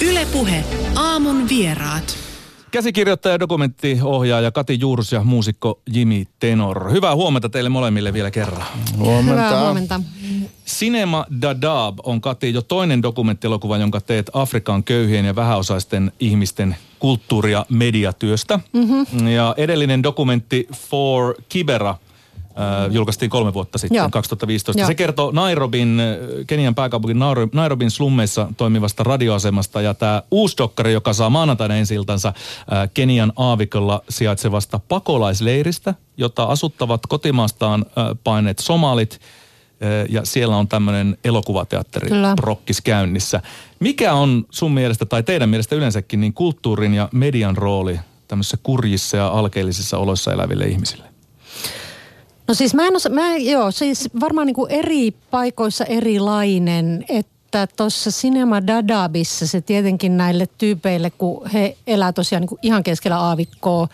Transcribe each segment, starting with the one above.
Ylepuhe aamun vieraat. Käsikirjoittaja, dokumenttiohjaaja Kati Juurus ja muusikko Jimi Tenor. Hyvää huomenta teille molemmille vielä kerran. Huomenta. Hyvää huomenta. Cinema Dadaab on Kati jo toinen dokumenttielokuva, jonka teet Afrikan köyhien ja vähäosaisten ihmisten kulttuuri- ja mediatyöstä. Mm-hmm. Ja edellinen dokumentti For Kibera – äh, julkaistiin kolme vuotta sitten, Joo. 2015. Joo. Se kertoo Nairobin, äh, Kenian pääkaupungin Nairo- Nairobin slummeissa toimivasta radioasemasta ja tämä uusi dokkari, joka saa maanantaina ensi iltansa äh, Kenian aavikolla sijaitsevasta pakolaisleiristä, jota asuttavat kotimaastaan äh, paineet somalit äh, ja siellä on tämmöinen elokuvateatteri Kyllä. prokkis käynnissä. Mikä on sun mielestä tai teidän mielestä yleensäkin niin kulttuurin ja median rooli tämmöisissä kurjissa ja alkeellisissa oloissa eläville ihmisille? No siis mä en osa, mä, joo, siis varmaan niin kuin eri paikoissa erilainen, että tuossa Cinema Dadaabissa se tietenkin näille tyypeille, kun he elää tosiaan niin kuin ihan keskellä aavikkoa,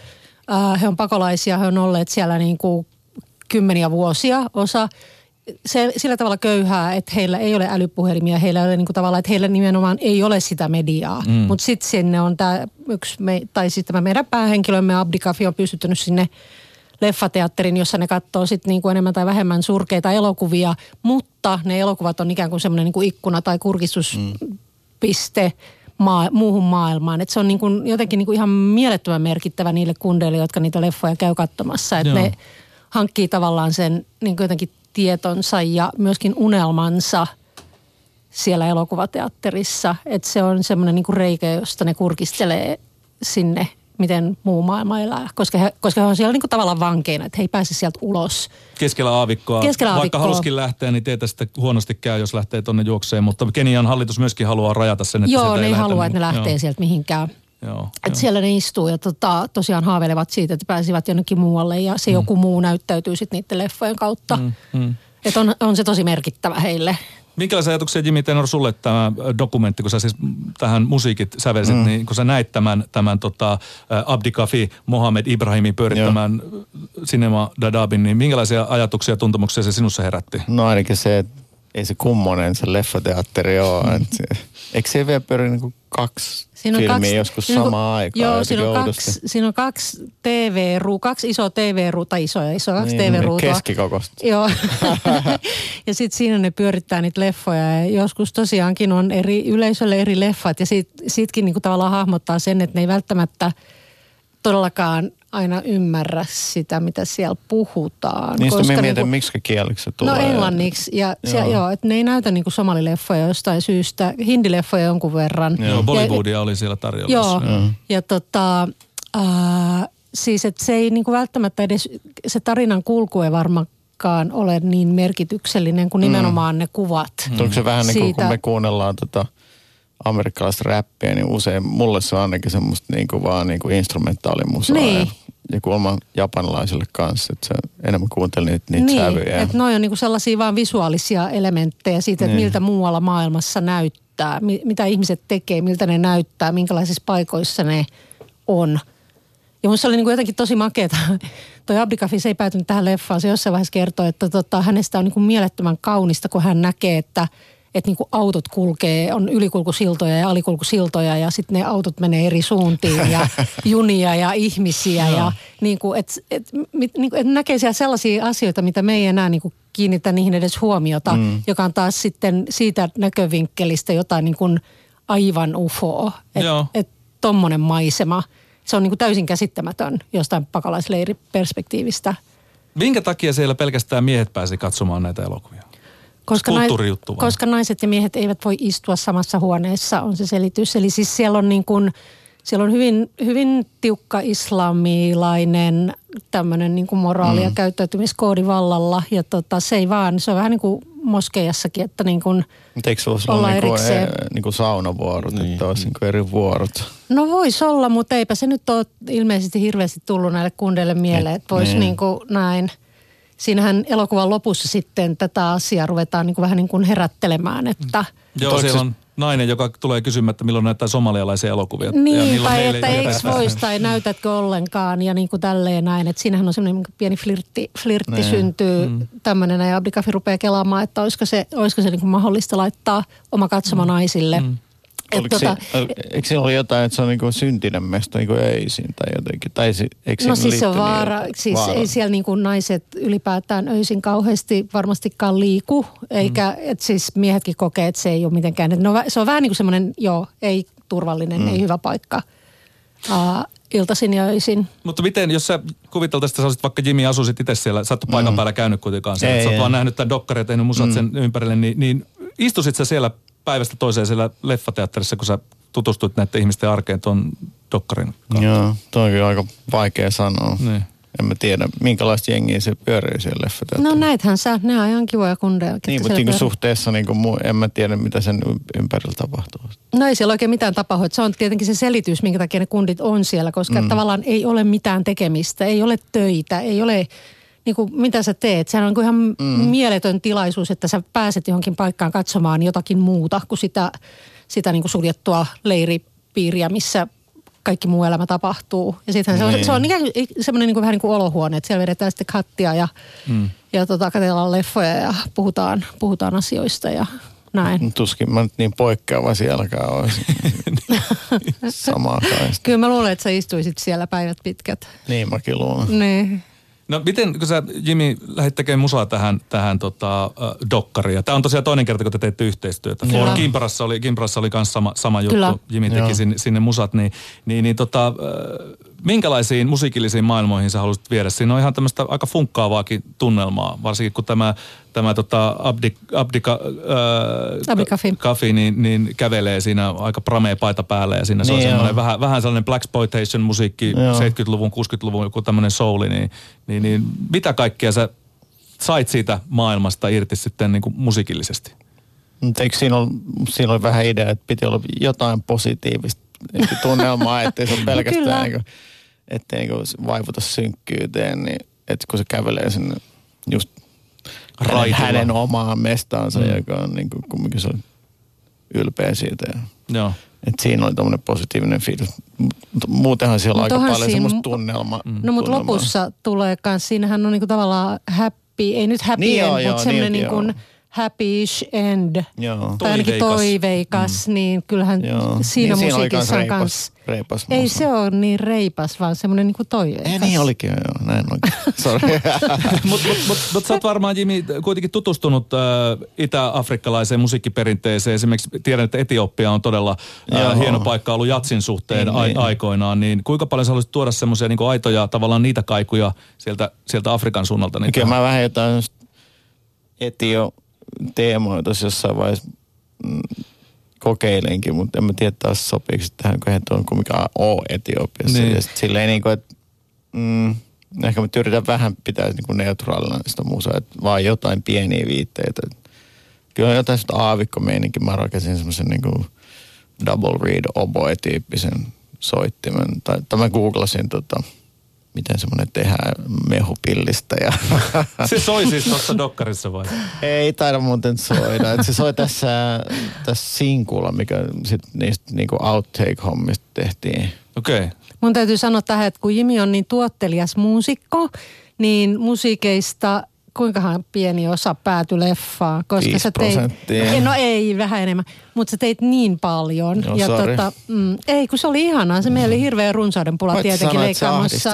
ää, he on pakolaisia, he on olleet siellä niin kuin kymmeniä vuosia, osa se, sillä tavalla köyhää, että heillä ei ole älypuhelimia, heillä ei ole niin kuin tavallaan, että heillä nimenomaan ei ole sitä mediaa. Mm. Mutta sitten sinne on tämä yksi, me, tai siis tämä meidän päähenkilömme Abdikafi on pystyttänyt sinne leffateatterin, jossa ne katsoo sitten niin kuin enemmän tai vähemmän surkeita elokuvia, mutta ne elokuvat on ikään kuin semmoinen niin kuin ikkuna tai kurkistuspiste maa, muuhun maailmaan. Et se on niin kuin jotenkin niin kuin ihan mielettömän merkittävä niille kundeille, jotka niitä leffoja käy katsomassa. Että ne hankkii tavallaan sen niin kuin jotenkin tietonsa ja myöskin unelmansa siellä elokuvateatterissa. Että se on semmoinen niin kuin reikä, josta ne kurkistelee sinne, miten muu maailma elää. Koska he, koska he on siellä niin kuin tavallaan vankeina, että he ei pääse sieltä ulos. Keskellä aavikkoa. Keskellä Vaikka aavikkoa. haluskin lähteä, niin teitä sitten huonosti käy, jos lähtee tonne juokseen. Mutta Kenian hallitus myöskin haluaa rajata sen, että Joo, ne ei halua, niin- että ne lähtee joo, sieltä mihinkään. Joo, Että joo. siellä ne istuu ja tota, tosiaan haaveilevat siitä, että pääsivät jonnekin muualle ja se joku muu näyttäytyy sitten niiden leffojen kautta. Mm, mm. Että on, on se tosi merkittävä heille. Minkälaisia ajatuksia Jimmy Tenor sulle tämä dokumentti, kun sä siis tähän musiikit sävelsit, mm. niin kun sä näit tämän, tämän tota, Abdi Kafi Mohamed Ibrahimin pyörittämään Cinema Dadaabin, niin minkälaisia ajatuksia ja tuntemuksia se sinussa herätti? No ainakin se, että ei se kummonen se leffateatteri ole. Et se, eikö se vielä pyöri niinku kaksi filmiä joskus siinä on- samaan aikaan? Joo, siinä on, oudosti? kaksi, siinä on kaksi TV-ruu, kaksi isoa TV-ruuta, isoja, isoja, kaksi Niin, TV-ruutua. Keskikokosta. Joo. ja sitten siinä ne pyörittää niitä leffoja ja joskus tosiaankin on eri yleisölle eri leffat ja siitä, siitäkin niinku tavallaan hahmottaa sen, että ne ei välttämättä todellakaan aina ymmärrä sitä, mitä siellä puhutaan. Niistä koska mä mietin, niinku- miksi kieleksi se No tulee. englanniksi. Ja se, joo. Joo. joo, että ne ei näytä niinku somalileffoja jostain syystä. Hindileffoja jonkun verran. Joo, Ja- Bollywoodia oli siellä tarjolla. Joo, ja tota, ää, siis että se ei niinku välttämättä edes, se tarinan kulku ei varmaankaan ole niin merkityksellinen kuin nimenomaan ne kuvat. Mm. Onko se vähän niin kuin, kun me kuunnellaan tota amerikkalaista räppiä, niin usein mulle se on ainakin semmoista niin kuin vaan niin kuin instrumentaalimusaa. Niin. Ja, ja kuulemma japanilaisille kanssa, että se enemmän kuunteli niitä, niitä niin, sävyjä. että noi on niinku sellaisia vaan visuaalisia elementtejä siitä, että Niin. miltä muualla maailmassa näyttää, mi- mitä ihmiset tekee, miltä ne näyttää, minkälaisissa paikoissa ne on. Ja musta oli niinku jotenkin tosi makeeta. Toi Abdikafi se ei päätynyt tähän leffaan. Se jossain vaiheessa kertoi, että tota, hänestä on niinku mielettömän kaunista, kun hän näkee, että että niinku autot kulkee, on ylikulkusiltoja ja alikulkusiltoja ja sitten ne autot menee eri suuntiin ja junia ja ihmisiä ja niinku, että et, mit- niinku, et näkee siellä sellaisia asioita, mitä me ei enää niinku kiinnitä niihin edes huomiota, mm. joka on taas sitten siitä näkövinkkelistä jotain niinku aivan ufoa. Että et tommonen maisema, se on niinku täysin käsittämätön jostain pakolaisleiriperspektiivistä. Minkä takia siellä pelkästään miehet pääsi katsomaan näitä elokuvia? Koska, vai? koska naiset ja miehet eivät voi istua samassa huoneessa, on se selitys. Eli siis siellä on, niin kuin, siellä on hyvin, hyvin tiukka islamilainen tämmöinen niin kuin moraali- ja käyttäytymiskoodi vallalla. Ja tota, se ei vaan, se on vähän niin kuin moskeijassakin, että niin kuin, Mutta eikö sulla ole ollaan niinku, erikseen. e, niinku saunavuorot, niin. että olisi niinku eri vuorot? No voisi olla, mutta eipä se nyt ole ilmeisesti hirveästi tullut näille kundeille mieleen, että voisi niin. niin kuin näin. Siinähän elokuvan lopussa sitten tätä asiaa ruvetaan niin kuin vähän niin kuin herättelemään, että Joo, siellä se- on nainen, joka tulee kysymään, että milloin näyttää somalialaisia elokuvia. Ja niin, milloin tai että ei eikö voisi tai näytätkö ollenkaan ja niin kuin tälleen näin. Että siinähän on semmoinen pieni flirtti, flirtti Niin. syntyy mm. tämmöinen ja Abdikafi rupeaa kelaamaan, että olisiko se, olisiko se niin kuin mahdollista laittaa oma katsoma naisille. Mm. Oliko tota, si, eikö siinä ollut jotain, että se on niinku syntinen mesto niinku öisin tai jotenkin? Tai si, eikö no siis se on vaara. Siis vaara? ei siellä niinku naiset ylipäätään öisin kauheasti varmastikaan liiku. Eikä, mm. et siis miehetkin kokee, että se ei ole mitenkään. Et no, se on vähän niin kuin semmoinen, joo, ei turvallinen, mm. ei hyvä paikka. Uh, iltaisin ja öisin. Mutta miten, jos sä kuviteltaisit, että sä olisit vaikka Jimmy asuisit itse siellä, sä oot paikan mm. päällä käynyt kuitenkaan siellä, sä oot vaan nähnyt tämän dokkarin ja tehnyt musat mm. sen ympärille, niin, niin istusit sä siellä päivästä toiseen siellä leffateatterissa, kun sä tutustuit näiden ihmisten arkeen tuon dokkarin kautta? Joo, toi on aika vaikea sanoa. Niin. En mä tiedä, minkälaista jengiä se pyörii siellä leffateatterissa. No näithän sä, ne on ihan kivoja kundeja. Niin, mutta niin suhteessa niin kuin, en mä tiedä, mitä sen ympärillä tapahtuu. No ei siellä oikein mitään tapahdu. Se on tietenkin se selitys, minkä takia ne kundit on siellä, koska mm. tavallaan ei ole mitään tekemistä, ei ole töitä, ei ole niin kuin, mitä sä teet. Sehän on ihan mm. mieletön tilaisuus, että sä pääset johonkin paikkaan katsomaan jotakin muuta kuin sitä, sitä niin kuin suljettua leiripiiriä, missä kaikki muu elämä tapahtuu. Ja sittenhän se on, niin. se on niin, semmoinen niin kuin, vähän niin kuin olohuone, että siellä vedetään sitten kattia ja, mm. ja tota, katsellaan leffoja ja puhutaan, puhutaan asioista ja näin. Tuskin mä nyt niin poikkeava sielläkään olisi. Samaa Kyllä mä luulen, että sä istuisit siellä päivät pitkät. Niin mäkin luulen. Niin. No miten, kun sä Jimmy lähdit tekemään musaa tähän, tähän tota, uh, dokkariin. Tämä on tosiaan toinen kerta, kun te teitte yhteistyötä. For Kimparassa oli, Kimparassa oli myös sama, sama juttu. Kyllä. Jimmy teki sinne, sinne musat. Niin, niin, niin tota, uh, minkälaisiin musiikillisiin maailmoihin sä haluaisit viedä? Siinä on ihan tämmöistä aika funkkaavaakin tunnelmaa, varsinkin kun tämä, tämä tota Abdi, Abdika, äh, Kafi niin, niin, kävelee siinä aika pramea paita päällä ja siinä niin se on niin semmoinen vähän, vähän sellainen Black Exploitation musiikki, joo. 70-luvun, 60-luvun joku tämmöinen souli, niin, niin, niin mitä kaikkea sä sait siitä maailmasta irti sitten niin kuin musiikillisesti? Eikö siinä, ole, siinä oli vähän idea, että piti olla jotain positiivista tunnelmaa, ettei se ole pelkästään niin kuin, ettei niin vaivuta synkkyyteen, niin että kun se kävelee sinne just hänen, hänen omaan mestaansa, mm. joka on niin kuin, kumminkin se ylpeä siitä. Ja, Joo. Et siinä oli tämmöinen positiivinen fiilis. Mutta muutenhan siellä on aika paljon siinä, semmoista tunnelmaa. Mm. No mutta lopussa tulee myös, siinähän on niinku tavallaan happy, ei nyt happy niin end, mutta semmoinen niin kuin, niin happy-ish end. Joo. Tai ainakin toiveikas, mm. niin kyllähän Joo. siinä niin musiikissa on kans... Reipas Ei se ole niin reipas, vaan semmoinen niin kuin toiveikas. Ei niin olikin, joo, näin onkin. Sorry. Mutta mut, mut, mut sä oot varmaan, Jimi, kuitenkin tutustunut äh, itä-afrikkalaiseen musiikkiperinteeseen. Esimerkiksi tiedän, että Etiopia on todella äh, hieno paikka ollut jatsin suhteen niin, a- niin. aikoinaan. Niin kuinka paljon sä haluaisit tuoda semmoisia niin aitoja tavallaan niitä kaikuja sieltä, sieltä Afrikan suunnalta? Niin Kyllä mä vähän jotain etio teemoja tuossa jossain vaiheessa mm, kokeilenkin, mutta en mä tiedä taas sopiiko tähän, kun he on kumminkaan ole Etiopiassa. Niin. Ja silleen niin kuin, että mm, ehkä mä yritän vähän pitää niin kuin neutraalina sitä musaa, että vaan jotain pieniä viitteitä. Kyllä jotain sitä aavikkomeininkin. Mä rakensin semmoisen niin kuin double read oboe-tyyppisen soittimen. Tai, tai mä googlasin tota, miten semmoinen tehdään mehupillistä. Ja se soi siis tuossa dokkarissa vai? Ei taida muuten soida. Et se soi tässä, tässä sinkulla, mikä sitten niistä niinku outtake-hommista tehtiin. Okei. Okay. Mun täytyy sanoa tähän, että kun Jimi on niin tuottelias muusikko, niin musiikeista kuinkahan pieni osa päätyi leffaan, koska sä teit, no ei, vähän enemmän, mutta sä teit niin paljon. No, ja sorry. tota, mm, ei, kun se oli ihanaa, se meillä oli hirveä runsauden pula tietenkin leikkaamassa.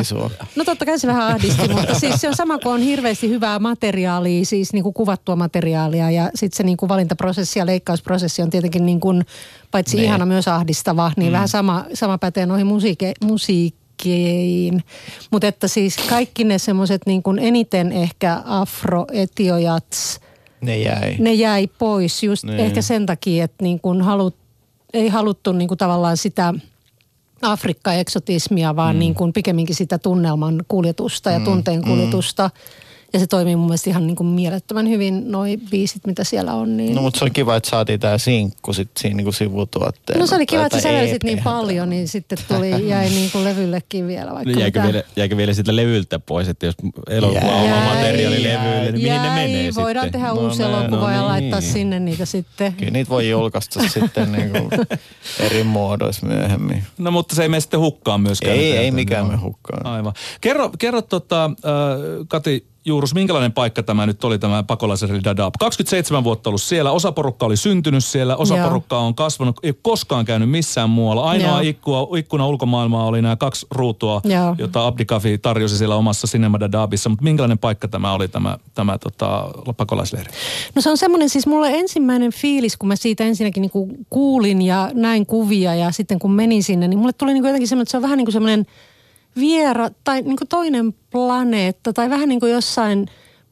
No totta kai se vähän ahdisti, mutta siis se on sama kuin on hirveästi hyvää materiaalia, siis niin kuin kuvattua materiaalia ja sitten se niin kuin valintaprosessi ja leikkausprosessi on tietenkin niin kuin, paitsi ne. Ihana myös ahdistava, niin mm. vähän sama, sama pätee noihin musiike, musiik kaikkiin. Mutta että siis kaikki ne semmoiset niin kuin eniten ehkä afroetiojats, ne jäi. Ne jäi pois just ne. ehkä sen takia, että niin kuin halut, ei haluttu niin kuin tavallaan sitä Afrikka-eksotismia, vaan mm. niin kuin pikemminkin sitä tunnelman kuljetusta ja mm. tunteen kuljetusta. Mm ja se toimii mun mielestä ihan niin kuin mielettömän hyvin, noi biisit, mitä siellä on. Niin... No mutta se oli kiva, että saatiin tämä sinkku sit siinä niin kuin sivutuotteena. No se oli kiva, että sä sävelsit niin paljon, niin sitten tuli, jäi niin kuin levyllekin vielä vaikka jäikö, vielä, jäikö vielä sitä levyltä pois, että jos elokuva on materiaali levylle, niin mihin ne menee voidaan sitten? tehdä no, uusi elokuva no, ja niin. laittaa sinne niitä sitten. Kyllä niitä voi julkaista sitten niin kuin eri muodoissa myöhemmin. No mutta se ei mene sitten hukkaan myöskään. Ei, ei mikään me hukkaan. Aivan. Kerro, kerro tota, äh, Kati, Juurus, minkälainen paikka tämä nyt oli tämä pakolaisleiri Dadaab? 27 vuotta ollut siellä, osa porukka oli syntynyt siellä, osa Joo. porukkaa on kasvanut, ei koskaan käynyt missään muualla. Ainoa Joo. ikkuna, ikkuna ulkomaailmaa oli nämä kaksi ruutua, Joo. jota Abdi Kafi tarjosi siellä omassa Cinema Dadaabissa. Mutta minkälainen paikka tämä oli tämä, tämä tota, pakolaisleiri? No se on semmoinen, siis mulle ensimmäinen fiilis, kun mä siitä ensinnäkin niin kuulin ja näin kuvia ja sitten kun menin sinne, niin mulle tuli niin jotenkin semmoinen, että se on vähän niin kuin semmoinen viera tai niin kuin toinen planeetta tai vähän niin kuin jossain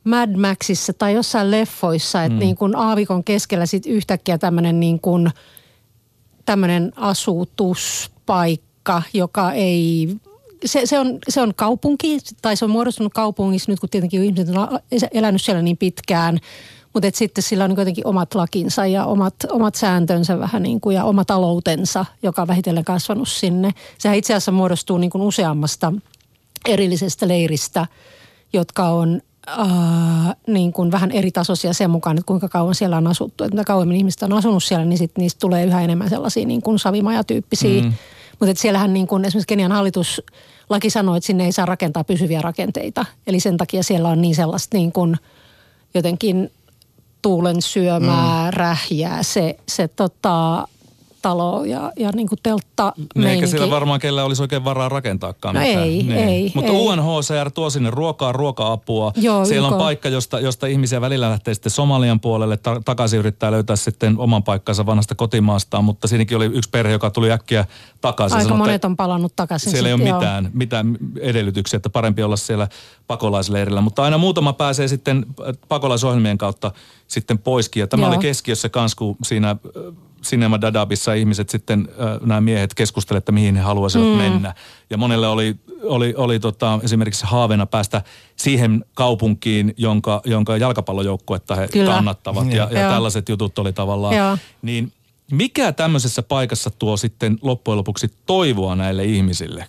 Mad Maxissa tai jossain leffoissa, että mm. niin kuin aavikon keskellä sitten yhtäkkiä tämmöinen niin kuin tämmöinen asutuspaikka, joka ei se, se, on, se on kaupunki, tai se on muodostunut kaupungissa nyt, kun tietenkin ihmiset on elänyt siellä niin pitkään. Mutta sitten sillä on kuitenkin omat lakinsa ja omat, omat sääntönsä vähän niin kuin, ja oma taloutensa, joka on vähitellen kasvanut sinne. Sehän itse asiassa muodostuu niin kuin useammasta erillisestä leiristä, jotka on äh, niin kuin vähän eri tasoisia sen mukaan, että kuinka kauan siellä on asuttu. Että mitä kauemmin ihmiset on asunut siellä, niin sit niistä tulee yhä enemmän sellaisia niin kuin savimajatyyppisiä. Mm. Mutta siellähän niin kuin esimerkiksi Kenian hallitus laki sanoo, että sinne ei saa rakentaa pysyviä rakenteita. Eli sen takia siellä on niin sellaista niin kuin jotenkin tuulen syömää, mm. rähjää se, se tota, talo ja, ja niin kuin teltta Niin eikä siellä varmaan kellä olisi oikein varaa rakentaakaan No mitään. ei, niin. ei, Mutta ei. UNHCR tuo sinne ruokaa, ruoka-apua. Joo, siellä on YK. paikka, josta, josta ihmisiä välillä lähtee sitten Somalian puolelle. Ta- takaisin yrittää löytää sitten oman paikkansa vanhasta kotimaastaan, mutta siinäkin oli yksi perhe, joka tuli äkkiä takaisin. Aika Sanoi, monet on palannut takaisin. Siellä ei ole joo. mitään, mitään edellytyksiä, että parempi olla siellä pakolaisleirillä. Mutta aina muutama pääsee sitten äh, pakolaisohjelmien kautta sitten poiskin. Ja tämä Joo. oli keskiössä kans, kun siinä äh, Cinema Dadabissa ihmiset sitten, äh, nämä miehet keskustelivat, että mihin he haluaisivat mm. mennä. Ja monelle oli, oli, oli tota, esimerkiksi haaveena päästä siihen kaupunkiin, jonka, jonka jalkapallojoukkuetta he Kyllä. kannattavat. Ja, ja Joo. tällaiset jutut oli tavallaan. Joo. Niin mikä tämmöisessä paikassa tuo sitten loppujen lopuksi toivoa näille ihmisille?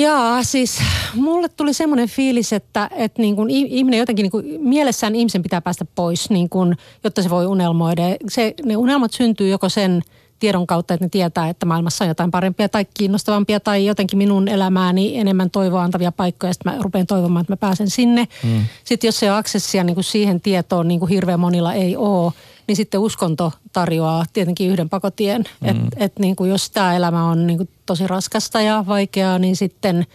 Jaa, siis mulle tuli semmoinen fiilis, että, että niin kuin ihminen jotenkin niin kuin, mielessään ihmisen pitää päästä pois, niin kuin, jotta se voi unelmoida. Se, ne unelmat syntyy joko sen tiedon kautta, että ne tietää, että maailmassa on jotain parempia tai kiinnostavampia tai jotenkin minun elämääni enemmän toivoa antavia paikkoja. Sitten mä rupean toivomaan, että mä pääsen sinne. Mm. Sitten jos se on aksessia niin kuin siihen tietoon, niin kuin hirveän monilla ei ole, niin sitten uskonto tarjoaa tietenkin yhden pakotien. Mm. Että et niin kuin jos tämä elämä on niin kuin tosi raskasta ja vaikeaa, niin sitten,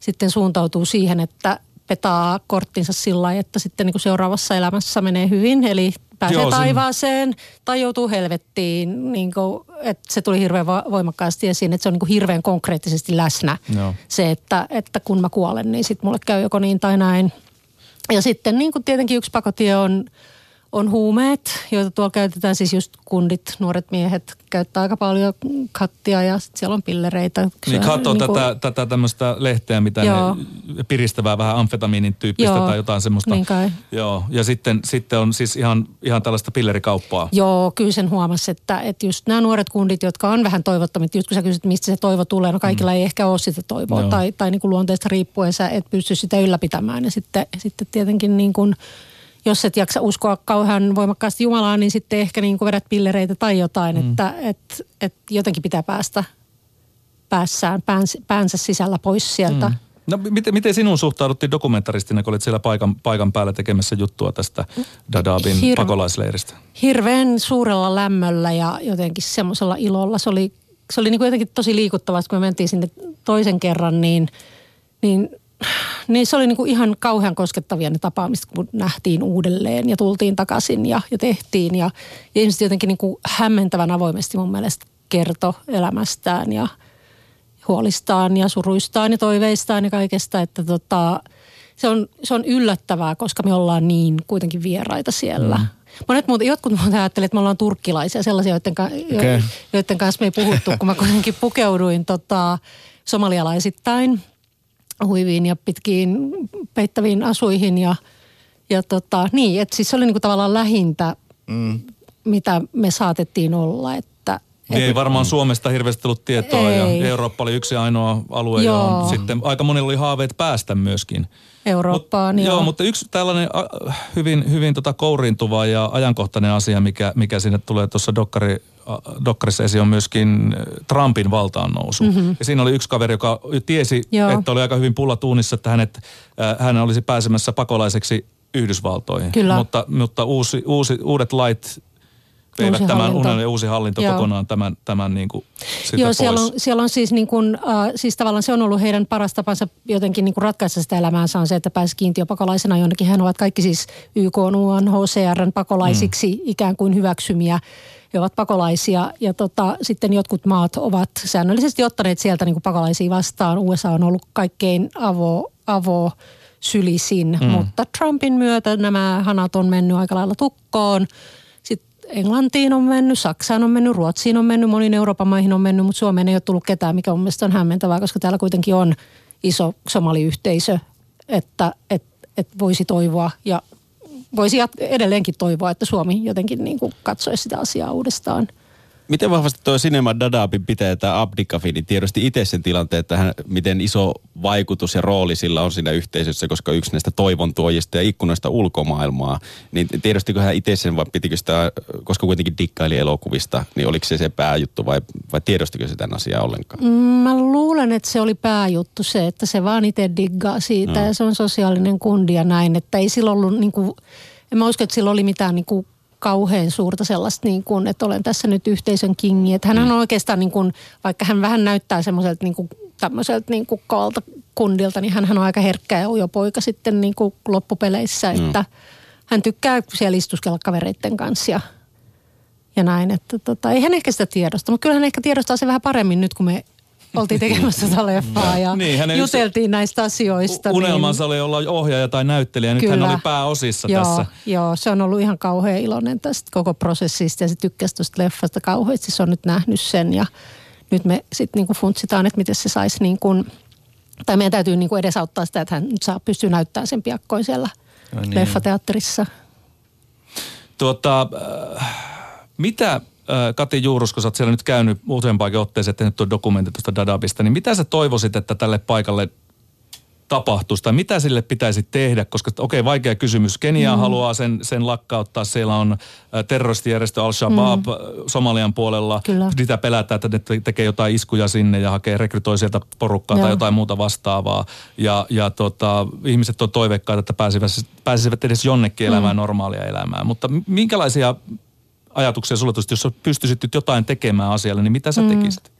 sitten suuntautuu siihen, että petaa korttinsa sillä lailla, että sitten niin kuin seuraavassa elämässä menee hyvin. Eli pääsee Joo, Joo, sen- taivaaseen tai joutuu helvettiin. Niin kuin, että se tuli hirveän voimakkaasti esiin, että se on niin kuin hirveän konkreettisesti läsnä. Joo. Se, että, että kun mä kuolen, niin sitten mulle käy joko niin tai näin. Ja sitten niin kuin tietenkin yksi pakotie on, on huumeet, joita tuolla käytetään siis just kundit, nuoret miehet käyttää aika paljon kattia ja sit siellä on pillereitä. Niin Se on katsoo niinku- tätä, tätä tämmöistä lehteä, mitä Joo. ne piristävää vähän amfetamiinin tyyppistä Joo, tai jotain semmoista. niin kai. Joo, ja sitten, sitten on siis ihan, ihan tällaista pillerikauppaa. Joo, kyllä sen huomasi, että, että just nämä nuoret kundit, jotka on vähän toivottomia, just kun sä kysyt, mistä se toivo tulee, no kaikilla mm. ei ehkä ole sitä toivoa Joo. tai, tai niin kuin luonteesta riippuen sä et pysty sitä ylläpitämään. Ja sitten, sitten tietenkin niin kuin, jos et jaksa uskoa kauhean voimakkaasti Jumalaan, niin sitten ehkä niin kuin vedät pillereitä tai jotain, mm. että et, et jotenkin pitää päästä päässään, päänsä, päänsä sisällä pois sieltä. Mm. No miten, miten sinun suhtauduttiin dokumentaristina, kun olit siellä paikan, paikan päällä tekemässä juttua tästä Dadaabin Hir- pakolaisleiristä? hirveän suurella lämmöllä ja jotenkin semmoisella ilolla. Se oli, se oli niin kuin jotenkin tosi liikuttavaa, kun me mentiin sinne toisen kerran, niin, niin, niin se oli niin kuin ihan kauhean koskettavia ne tapaamiset, kun nähtiin uudelleen ja tultiin takaisin ja, ja tehtiin. Ja, ja ihmiset jotenkin niin kuin hämmentävän avoimesti mun mielestä kertoi elämästään ja huolistaan ja suruistaan ja toiveistaan ja kaikesta, että tota, se, on, se on yllättävää, koska me ollaan niin kuitenkin vieraita siellä. Mm. Monet muuten, jotkut muuten ajattelevat, että me ollaan turkkilaisia, sellaisia, joiden, ka- Okei. joiden kanssa me ei puhuttu, kun mä kuitenkin pukeuduin tota, somalialaisittain huiviin ja pitkiin peittäviin asuihin ja, ja tota, niin, että siis se oli niinku tavallaan lähintä, mm. mitä me saatettiin olla, että Niin ei varmaan Suomesta hirveästi ollut tietoa Ei. ja Eurooppa oli yksi ainoa alue Joo. johon sitten aika monilla oli haaveet päästä myöskin. Eurooppaan. Mut, joo. joo, mutta yksi tällainen hyvin, hyvin tota kouriintuva ja ajankohtainen asia, mikä, mikä sinne tulee tuossa Dokkari dokkarissa esiin on myöskin äh, Trumpin valtaan nousu. Mm-hmm. Ja siinä oli yksi kaveri, joka tiesi, Joo. että oli aika hyvin pullatuunissa, että hänet, äh, hän olisi pääsemässä pakolaiseksi Yhdysvaltoihin. Kyllä. Mutta, mutta uusi, uusi, uudet lait veivät Uusi tämän hallinto. unelin uusi hallinto Joo. kokonaan tämän, tämän niin kuin sitä Joo, pois. siellä on, siellä on siis, niin kuin, äh, siis tavallaan se on ollut heidän paras tapansa jotenkin niin kuin ratkaista sitä elämäänsä on se, että pääsi kiintiöpakolaisena jonnekin. Hän ovat kaikki siis YK, UNHCRn pakolaisiksi mm. ikään kuin hyväksymiä. He ovat pakolaisia ja tota, sitten jotkut maat ovat säännöllisesti ottaneet sieltä niin kuin pakolaisia vastaan. USA on ollut kaikkein avo, avo sylisin, mm. mutta Trumpin myötä nämä hanat on mennyt aika lailla tukkoon. Sitten Englantiin on mennyt, Saksaan on mennyt, Ruotsiin on mennyt, moniin Euroopan maihin on mennyt, mutta Suomeen ei ole tullut ketään, mikä mun mielestä on hämmentävää, koska täällä kuitenkin on iso somaliyhteisö, että, että, että voisi toivoa ja voisi edelleenkin toivoa, että Suomi jotenkin niin kuin katsoisi sitä asiaa uudestaan. Miten vahvasti tuo Cinema Dadabin pitää tämä Abdikafini tiedosti itse sen tilanteen, että hän, miten iso vaikutus ja rooli sillä on siinä yhteisössä, koska yksi näistä toivon tuojista ja ikkunoista ulkomaailmaa, niin tiedostiko hän itse sen vai pitikö sitä, koska kuitenkin dikkaili elokuvista, niin oliko se se pääjuttu vai, vai tiedostiko se tämän asiaa ollenkaan? Mm, Mä luulen, että se oli pääjuttu se, että se vaan itse diggaa siitä No. ja se on sosiaalinen kundi ja näin. Että ei sillä ollut niin kuin, en mä usko, että sillä oli mitään niin kuin kauhean suurta sellaista, niin kuin, että olen tässä nyt yhteisön kingi. Että hän on oikeastaan, niin kuin, vaikka hän vähän näyttää semmoiselta niin kuin, tämmöiseltä niin kuin kaalta kundilta, niin hän on aika herkkä ja ujo poika sitten niin kuin loppupeleissä. Että hän tykkää siellä istuskella kavereiden kanssa ja ja näin, että tota, ei hän ehkä sitä tiedosta, mutta kyllä hän ehkä tiedostaa se vähän paremmin nyt, kun me oltiin tekemässä tätä leffaa ja Niin, hänen yksi- juteltiin näistä asioista. Unelmansa oli olla ohjaaja tai näyttelijä, nyt hän Kyllä. oli pääosissa joo, tässä. Joo, se on ollut ihan kauhean iloinen tästä koko prosessista ja se tykkäsi tuosta leffasta kauheasti. Se on nyt nähnyt sen ja nyt me sitten niinku funtsitaan, että miten se saisi niin kuin, tai meidän täytyy niinku edesauttaa sitä, että hän nyt saa pystyä näyttämään sen piakkoin siellä No niin. leffateatterissa. Tuota, äh, mitä Kati Juurus, kun sä oot siellä nyt käynyt useampaankin otteeseen, tehnyt tuon dokumentin tuosta Dadabista, niin mitä sä toivoisit, että tälle paikalle tapahtuisi tai mitä sille pitäisi tehdä, koska okei, okay, vaikea kysymys. Kenia mm. haluaa sen, sen lakkauttaa. Siellä on terroristijärjestö Al-Shabaab mm. Somalian puolella. Kyllä. Sitä pelätään, että ne te- tekee jotain iskuja sinne ja hakee rekrytoi sieltä porukkaa Joo. tai jotain muuta vastaavaa. Ja, ja tota, ihmiset on toiveikkaita, että pääsivät, pääsisivät edes jonnekin elämään mm. normaalia elämää. Mutta minkälaisia ajatuksia sulla tulisi, jos sä pystyisit nyt jotain tekemään asialle, niin mitä sä mm. tekisit?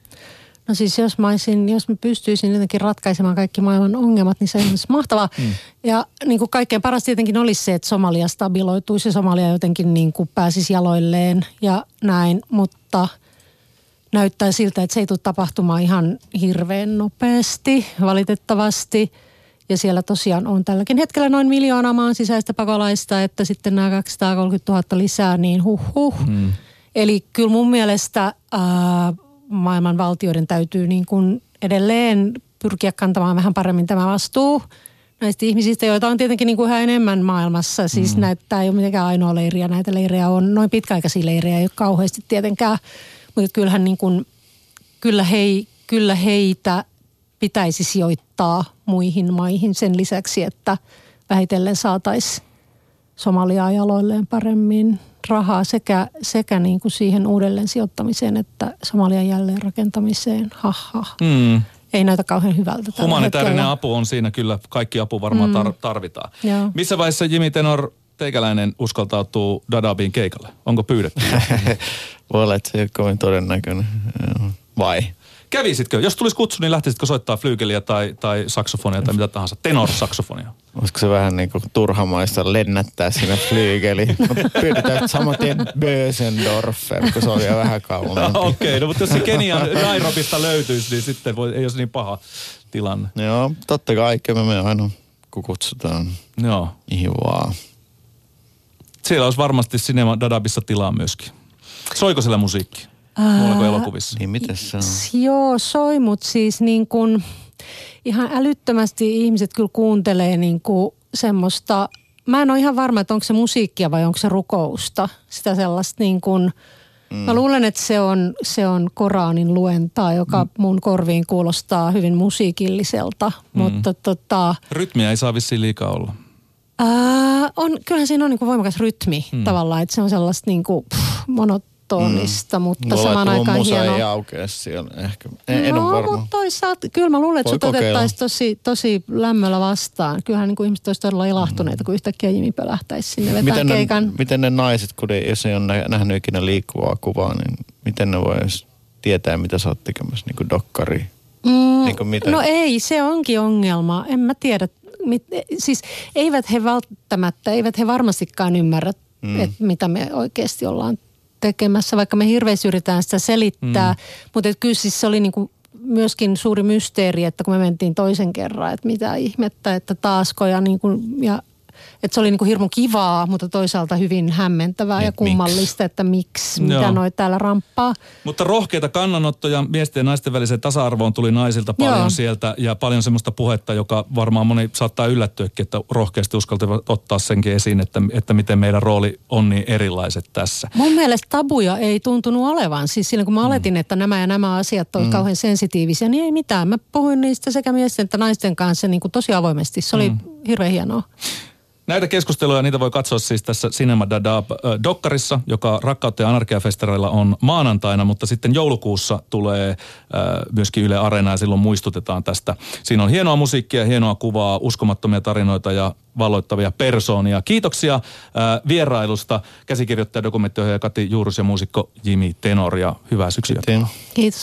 No siis jos mä, olisin, jos mä pystyisin jotenkin ratkaisemaan kaikki maailman ongelmat, niin se olisi mahtavaa. Mm. Ja niin kuin kaikkein paras tietenkin olisi se, että Somalia stabiloituisi ja Somalia jotenkin niin kuin pääsisi jaloilleen ja näin. Mutta näyttää siltä, että se ei tule tapahtumaan ihan hirveän nopeasti, valitettavasti. Ja siellä tosiaan on tälläkin hetkellä noin miljoona maan sisäistä pakolaista, että sitten nämä 230 000 lisää, niin huh huh. Mm. Eli kyllä mun mielestä ää, maailman valtioiden täytyy niin kuin edelleen pyrkiä kantamaan vähän paremmin tämä vastuu näistä ihmisistä, joita on tietenkin niin kuin yhä enemmän maailmassa. Siis mm. näitä, tämä ei ole mitenkään ainoa leiriä, näitä leirejä on noin pitkäaikaisia leirejä, ei ole kauheasti tietenkään. Mutta kyllähän niin kuin, kyllä, hei, kyllä heitä pitäisi sijoittaa muihin maihin sen lisäksi, että vähitellen saataisiin Somaliaa jaloilleen paremmin rahaa sekä, sekä niin kuin siihen uudelleen sijoittamiseen että Somalian jälleen rakentamiseen. Ha, ha. Mm. Ei näytä kauhean hyvältä Humanitaarinen hetkellä. apu on siinä kyllä, kaikki apu varmaan tar- tarvitaan. Joo. Missä vaiheessa Jimmy Tenor teikäläinen uskaltautuu Dadabin keikalle? Onko pyydetty? Voi olla, että se ei ole kovin todennäköinen. Vai? Kävisitkö? Jos tulisi kutsu, niin lähtisitkö soittaa flyykeliä tai, tai saksofonia tai mitä tahansa? Tenor-saksofonia. Olisiko se vähän niin kuin turhamaista lennättää sinne flyygeli? Mutta pyydetään saman tien Bösendorfer, kun se on vielä vähän kauempi. Okei, okay, no mutta jos se Kenian Nairobista löytyisi, niin sitten voi, ei olisi niin paha tilanne. Joo, totta kai me me aina, kun kutsutaan Joo. mihin vaan. Siellä olisi varmasti Cinema Dadabissa tilaa myöskin. Soiko siellä musiikki? Muualla kuin elokuvissa? Niin miten se on? Joo, soi, mutta siis niin kuin ihan älyttömästi ihmiset kyllä kuuntelee niin kuin semmoista, mä en ole ihan varma, että onko se musiikkia vai onko se rukousta. Sitä sellaista niin kuin, mm. mä luulen, että se on, se on Koranin luentaa, joka mm. mun korviin kuulostaa hyvin musiikilliselta, mm. mutta tota, Rytmiä ei saa vissiin liikaa olla. Ää, on, kyllähän siinä on niin kuin voimakas rytmi mm. tavallaan, että se on sellaista niin kuin, pff, mono, monotonista, mm. mutta Mulla samaan tuohon aikaan musa hienoa. ei aukea siellä ehkä. En, en no, mutta toisaalta, kyllä mä luulen, että sut otettaisiin tosi, tosi lämmöllä vastaan. Kyllähän niin kuin ihmiset olisivat todella ilahtuneita, kun yhtäkkiä Jimi pölähtäisi sinne vetää Miten ne, keikan. miten ne naiset, kun ne, jos ei ole nä- nähnyt ikinä liikkuvaa kuvaa, niin miten ne vois tietää, mitä sä oot tekemässä, niin kuin dokkari? Mm, Niin kuin mitä? no ei, se onkin ongelma. En mä tiedä. Mit, siis eivät he välttämättä, eivät he varmastikaan ymmärrä, mm. että mitä me oikeasti ollaan tekemässä, vaikka me hirveästi yritetään sitä selittää. Mm. Mutta kyllä siis se oli niinku myöskin suuri mysteeri, että kun me mentiin toisen kerran, että mitä ihmettä, että taasko ja, niinku, ja että se oli niinku hirmu kivaa, mutta toisaalta hyvin hämmentävää ja Et kummallista, että miksi, mitä Joo. noi täällä ramppaa. Mutta rohkeita kannanottoja miesten ja naisten väliseen tasa-arvoon tuli naisilta paljon Joo. sieltä ja paljon semmoista puhetta, joka varmaan moni saattaa yllättyäkin, että rohkeasti uskaltavat ottaa senkin esiin, että, että miten meidän rooli on niin erilaiset tässä. Mun mielestä tabuja ei tuntunut olevan. Siis silloin kun mä oletin, että nämä ja nämä asiat ovat mm. kauhean sensitiivisiä, niin ei mitään. Mä puhuin niistä sekä miesten että naisten kanssa niin kuin tosi avoimesti. Se oli mm. hirveän hienoa. Näitä keskusteluja, niitä voi katsoa siis tässä Cinema Dadab äh, Dokkarissa, joka Rakkautta ja Anarkia-festareilla on maanantaina, mutta sitten joulukuussa tulee äh, myöskin Yle Areena ja silloin muistutetaan tästä. Siinä on hienoa musiikkia, hienoa kuvaa, uskomattomia tarinoita ja valloittavia persoonia. Kiitoksia äh, vierailusta käsikirjoittaja, dokumenttiohjaaja Kati Juurus ja muusikko Jimi Tenor ja hyvää syksyä. Kiitos.